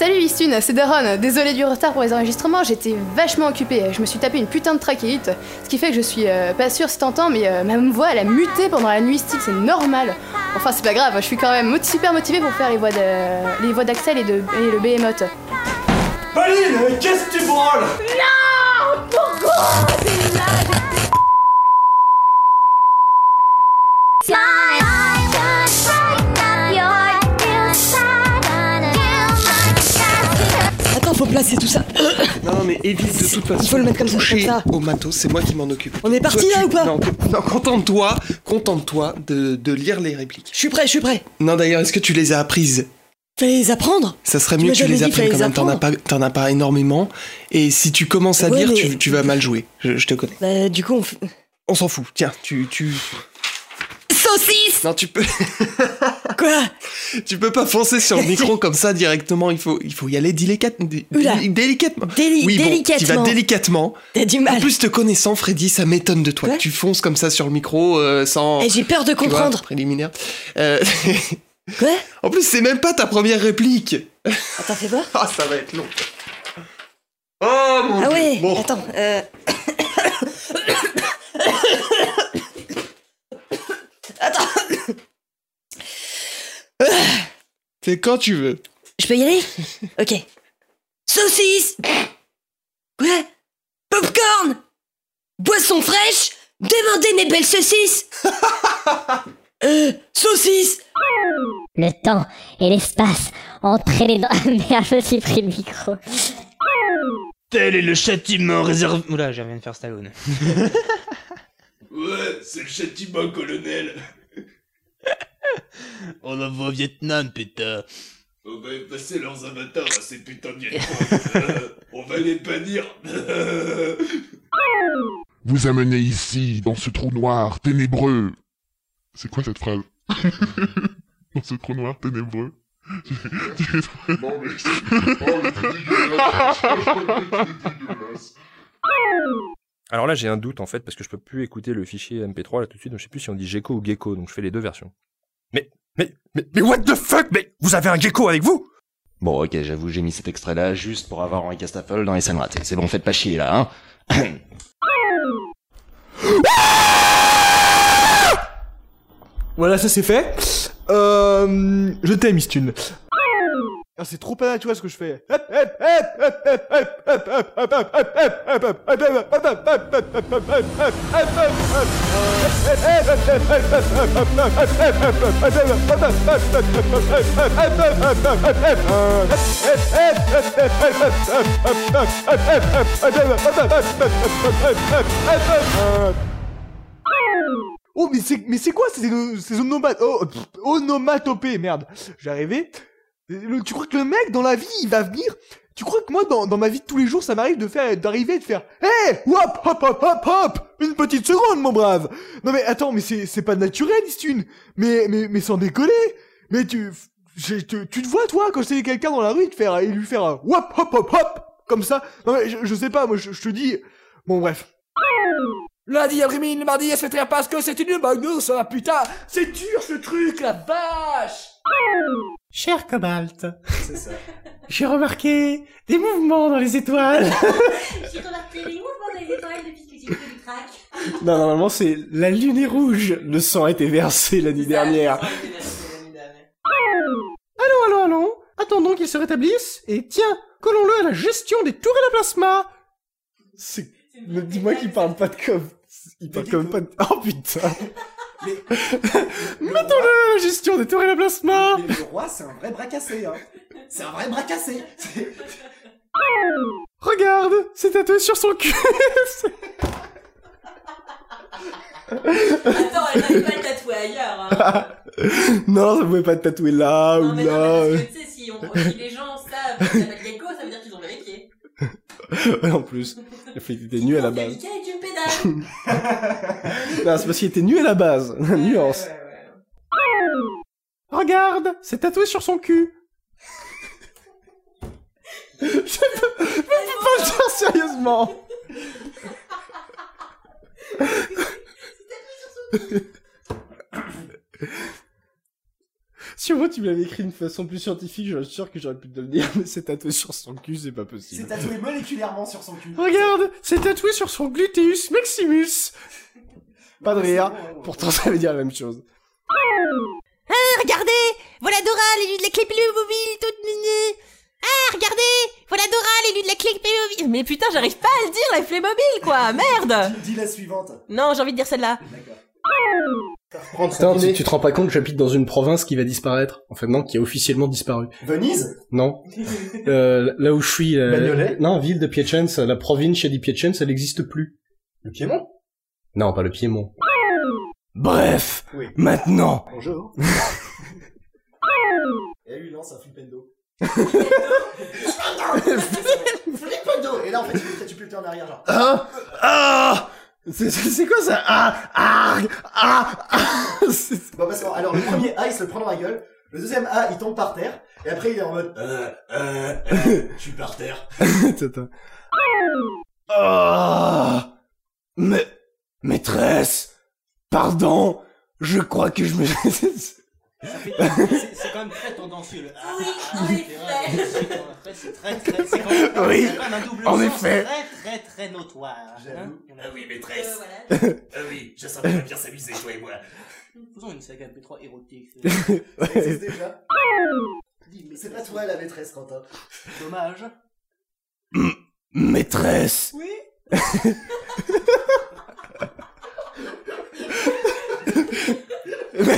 Salut Istune, c'est Daron. Désolé du retard pour les enregistrements, j'étais vachement occupée. Je me suis tapé une putain de trachéite, ce qui fait que je suis euh, pas sûre si t'entends, mais euh, ma voix elle a muté pendant la nuit style, c'est normal. Enfin, c'est pas grave, je suis quand même mot- super motivée pour faire les voix de, les voix d'Axel et, de, et le Behemoth. Pauline, qu'est-ce que tu branles? Attends, faut placer tout ça. Non, mais évite de toute façon. Il faut le mettre comme ça, toucher comme ça. au matos, c'est moi qui m'en occupe. On est parti là tu- ou pas Non, non, contente-toi, contente-toi de, de lire les répliques. Je suis prêt, je suis prêt. Non, d'ailleurs, est-ce que tu les as apprises? Fallait les apprendre. Ça serait mieux que tu les apprennes quand même, t'en as, pas, as pas énormément. Et si tu commences à Ouais, lire, mais- tu, tu vas mal jouer. Je, je te connais. Bah, du coup, on. On s'en fout. Tiens, tu, tu. Saucisse Non, tu peux. Quoi? Tu peux pas foncer sur le micro comme ça directement. Il faut, il faut y aller dé- délicatement. Déli- oui, bon, tu vas délicatement. délicatement. T'as du En mal. plus, te connaissant, Freddy, ça m'étonne de toi. Quoi? Tu fonces comme ça sur le micro euh, sans. Eh, j'ai peur de tu vois, comprendre. préliminaire. Euh, Quoi? En plus, c'est même pas ta première réplique. Attends, fais voir. Ah, ça va être long. Oh mon Ah ouais, Bon. attends. Euh... attends, C'est quand tu veux. je peux y aller? Ok. Saucisse Quoi? Popcorn Boisson fraîche Demandez mes belles saucisses Euh, saucisse Le temps et l'espace entraînés dans... Merde, je me suis pris le micro. Tel est le châtiment réservé. Oula, j'ai rien de faire Stallone. Ouais, c'est le châtiment, colonel. On envoie au Vietnam, pétard. On va effacer leurs avatars à ces putains de Vietnamiens. On va les bannir. Vous amenez ici, dans ce trou noir ténébreux. C'est quoi cette phrase? Dans ce trou noir ténébreux Non mais c'est... Oh mais dégueulasse Alors là, j'ai un doute en fait, parce que je peux plus écouter le fichier MP3 là tout de suite, donc je sais plus si on dit gecko ou gecko, donc je fais les deux versions. Mais, mais, mais, mais what the fuck? Mais vous avez un gecko avec vous? Bon, ok, j'avoue, j'ai mis cet extrait-là juste pour avoir Henri Castaffel dans les scènes ratées. C'est bon, faites pas chier là, hein Voilà, ça c'est fait. Euh, je t'aime, Istune. Ah, c'est trop pas naturel ce que je fais. Oh, mais c'est, quoi ces, oh, onomatopées Merde, arrivé. Tu crois que le mec, dans la vie, il va venir? Tu crois que moi, dans, dans ma vie de tous les jours, ça m'arrive de faire, d'arriver de faire Hé! Hop Hop Hop Hop Hop! Une petite seconde, mon brave! Non mais attends, mais c'est, c'est pas naturel, Istune! Mais, mais, mais sans décoller Mais tu... tu, tu te vois, toi, quand sais quelqu'un dans la rue, te faire, et lui faire un Hop Hop Hop Hop Comme ça? Non mais je, je sais pas, moi, je, je te dis... Bon, bref. Lundi après-midi, le mardi, taire parce que c'est une bagnose, ça putain! C'est dur ce truc, la vache Cher Cobalt, C'est ça. j'ai remarqué des mouvements dans les étoiles. J'ai remarqué les mouvements des étoiles depuis que j'ai fait du crack. non, normalement, c'est la lune est rouge. Le sang a été versé la nuit dernière. Allons, allons, allons. Attendons qu'il se rétablisse. Et tiens, collons-le à la gestion des tours et la plasma. C'est... Dis-moi qu'il parle pas de com. Il parle comme pas de... Oh putain. Mettons-le à la gestion des tours et la plasma. Mais le roi, c'est un vrai bras cassé, hein. C'est un vrai bras cassé. Regarde, c'est tatoué sur son cul. Attends, elle n'arrive pas à le tatouer ailleurs. Hein. non, ça pouvait pas te tatouer là Non, ou mais non, là. mais parce que tu sais, si, on- si les gens savent que ça s'appelle gecko, ça veut dire qu'ils ont vérifié. Ouais, en plus, fait qu'il était nu à la base. Non, c'est parce qu'il était nu à la base. Nuance. Regarde, c'est tatoué sur son cul. je peux, je peux pas le dire sérieusement. Si au moins tu me l'avais écrit d'une façon plus scientifique, je suis sûr que j'aurais pu te le dire, mais c'est tatoué sur son cul, c'est pas C'est possible. tatoué moléculairement sur son cul. Regarde, c'est tatoué sur son gluteus maximus. Pas de rire, pourtant ça veut dire la même chose. Ah, regardez Voilà Dora, l'élu de la clé mobile, toute mignée Ah, regardez Voilà Dora, l'élu de la clé mobile Mais putain, j'arrive pas à le dire, la clé mobile, quoi Merde Dis la suivante. Non, j'ai envie de dire celle-là. Putain, tu, tu te rends pas compte que j'habite dans une province qui va disparaître En fait, non, qui a officiellement disparu. Venise Non. Euh, là où je suis... euh, Bagnolet non, ville de Piacenza, la province di Piacenza, elle n'existe plus. Le Piémont Non, pas le Piémont. Bref, Oui. maintenant... Bonjour. Et lui, lance un flipendo. flipendo Et là, en fait, tu peux, tu peux le en arrière, genre. Ah Ah C'est- quoi ça? Ah Ah Ah Ah Bon, parce que, alors, le premier A, il se le prend dans la gueule. Le deuxième A, il tombe par terre. Et après, il est en mode, euh, euh, euh, je suis par terre. Ah Mais... Maîtresse Pardon Je crois que je me... C'est quand même très tendancieux. Le... Ah, Oui, ah, en effet. En fait, c'est très, très, c'est quand même, Oui, c'est quand même un double en sens effet. très, très, très notoire. J'avoue. Hein Ah oui, maîtresse. Euh, voilà. Ah oui, je sens qu'on va bien s'amuser, toi et moi. Faisons une saga MP3 érotique. Ça existe déjà. C'est pas toi la maîtresse, Quentin. Dommage. Maîtresse Oui.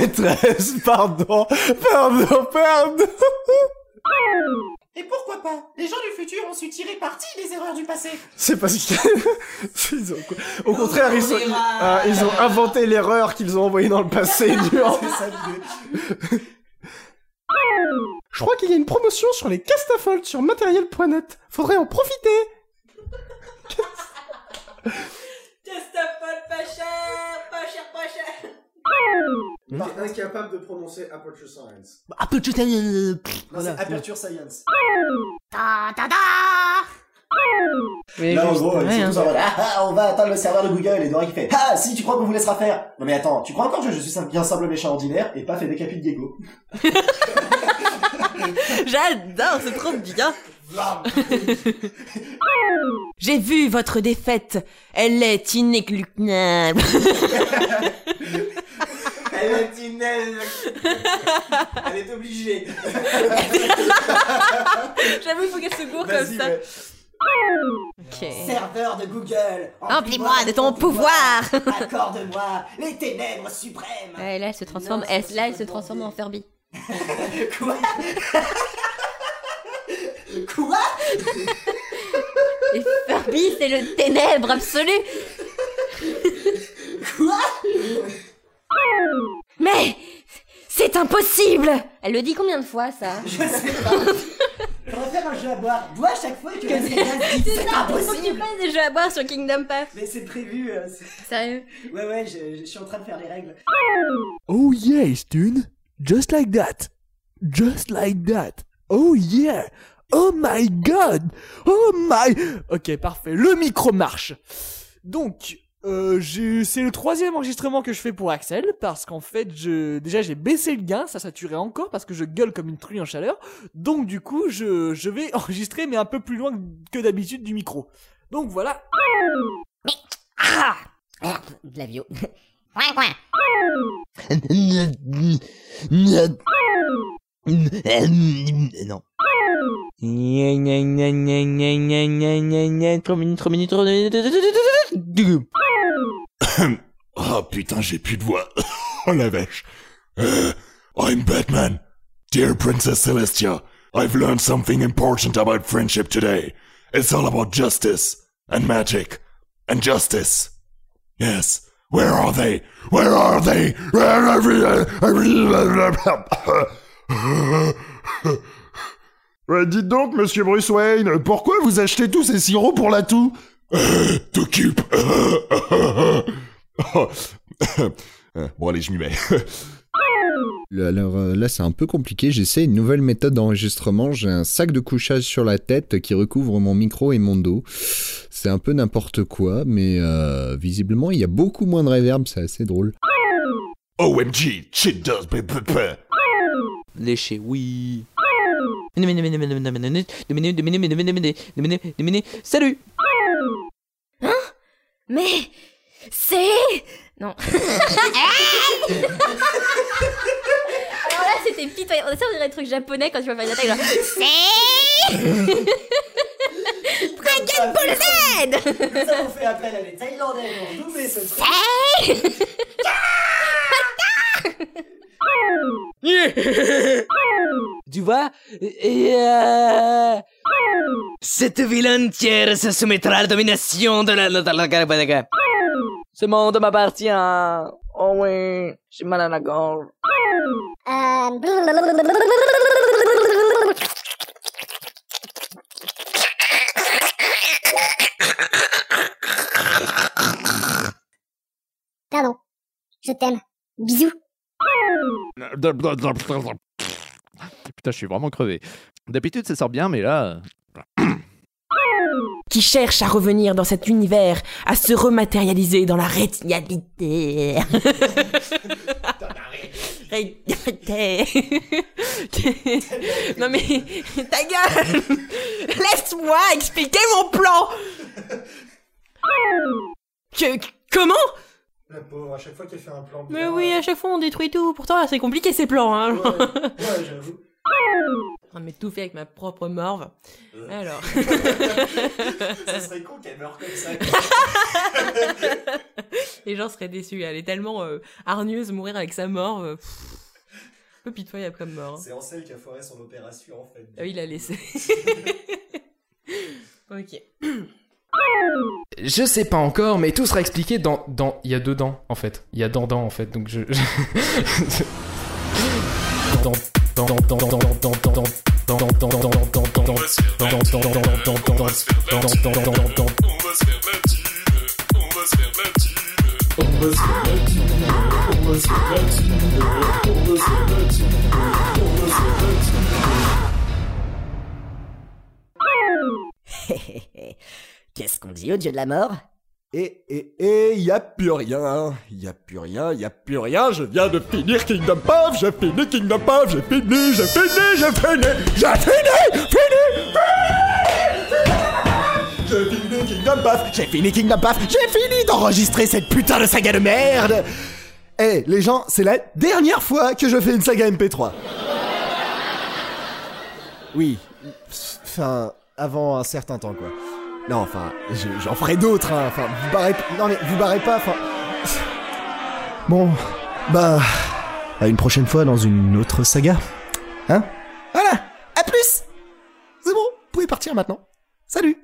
Maîtresse, pardon Pardon, pardon Et pourquoi pas? Les gens du futur ont su tirer parti des erreurs du passé. C'est parce que... Ils ont- Au contraire, ils, ont, ils, ah, ils ont inventé l'erreur qu'ils ont envoyée dans le passé. durant-. Je crois qu'il y a une promotion sur les Castafold sur matériel.net. Faudrait en profiter Castapole pas cher, pas cher, pas cher. Incapable de prononcer Aperture Science. De Non, c'est Aperture Science. Ta ta ta Mais Là, en gros, ils ouais, sont hein. tous en mode, ah, ah, on va atteindre le serveur de Google et Dora qui fait, ah, si, tu crois qu'on vous laissera faire. Non, mais attends, tu crois encore que je suis un bien simple méchant ordinaire et pas fait décapite Diego. J'adore, c'est trop bien J'ai vu votre défaite, elle est inéluctable Elle est inelle. Elle est obligée. J'avoue, il faut qu'elle se gourre comme ça. ouais. Ok. Serveur de Google. Emplis-moi de ton pouvoir. Accorde-moi les ténèbres suprêmes. Ouais, là, elle se transforme, elle, là, elle se transforme en Furby. Quoi? Quoi? Et Furby, c'est le ténèbre absolu Quoi? Mais c'est impossible Elle le dit combien de fois, ça? Je sais pas. Faudrait faire un jeu à boire. Bois à chaque fois que dit C'est faut tu impossible. fasses des jeux à boire sur Kingdom Path. Mais c'est prévu. euh, Sérieux? Ouais, ouais, je, je suis en train de faire les règles. Oh yeah, Stune. Just like that. Just like that. Oh yeah. Oh my god. Oh my. Ok, parfait. Le micro marche. Donc, euh, j'ai- c'est le troisième enregistrement que je fais pour Axel parce qu'en fait, je déjà j'ai baissé le gain, ça saturait encore parce que je gueule comme une truie en chaleur. Donc du coup, je, je vais enregistrer mais un peu plus loin que d'habitude du micro. Donc voilà. Ah Merde, de la bio. Coin, coin. Non. oh putain, j'ai plus de voix. oh la vache. Uh, I'm Batman. Dear Princess Celestia, I've learned something important about friendship today. It's all about justice and magic and justice. Yes. Where are they? Where are they? Where are they? Ouais, dites donc, monsieur Bruce Wayne, pourquoi vous achetez tous ces sirops pour la toux? Euh, T'occupe Oh. Euh, Bon, allez, je m'y mets. Alors euh, là, c'est un peu compliqué. J'essaie une nouvelle méthode d'enregistrement. J'ai un sac de couchage sur la tête qui recouvre mon micro et mon dos. C'est un peu n'importe quoi, mais euh, visiblement, il y a beaucoup moins de réverb. C'est assez drôle. OMG, shit does b- b- b- Léché, oui. Salut Mais c'est non. Alors là, c'était pitoyable. Ça, on dirait un truc japonais quand tu vas faire une attaque. Genre, c'est Dragon Ball Z. Nous avons fait appel à les Thaïlandais pour doubler ce truc. Tu vois? Euh, Cette ville entière se soumettra à la domination de la... Ce monde m'appartient. Oh oui, j'ai mal à la gorge. Pardon. Je t'aime. Bisous. Putain, je suis vraiment crevé. D'habitude, ça sort bien, mais là. Qui cherche à revenir dans cet univers, à se rematérialiser dans la réalité. Réalité. non mais, ta gueule Laisse-moi expliquer mon plan que, Comment? La pauvre, à chaque fois qu'elle fait un plan Mais oui, à chaque fois on détruit tout. Pourtant, c'est compliqué ces plans. Hein. Ouais, j'avoue. On mais tout fait avec ma propre morve. Alors. ça serait con qu'elle meure comme ça. Les gens seraient déçus. Elle est tellement euh, hargneuse, mourir avec sa morve. euh, pff, un peu pitoyable comme mort. hein. C'est Ansel qui a foiré son opération en fait. Ah oui, il a laissé. ok. Je sais pas encore, mais tout sera expliqué dans. dans... Il y a dedans, en fait. Il y a dans en fait, donc je. dans. dans. dans. dans. dans. dans. dans. dans. dans. dans. dans. Qu'est-ce qu'on dit au dieu de la mort? Et, et, et, y a plus rien, y a plus rien, y a plus rien, je viens de finir Kingdom Puff, j'ai fini Kingdom Puff, j'ai fini, j'ai fini, j'ai fini, j'ai fini, fini, J'ai fini Kingdom Puff, j'ai fini Kingdom Puff, j'ai fini d'enregistrer cette putain de saga de merde. Eh, les gens, c'est la dernière fois que je fais une saga MP3. Oui, enfin, avant un certain temps, quoi. Non, enfin, je- j'en ferai d'autres, hein. Enfin, vous barrez... Non, mais vous barrez pas, enfin... Bon, bah... À une prochaine fois dans une autre saga. Hein? Voilà À plus C'est bon, vous pouvez partir maintenant. Salut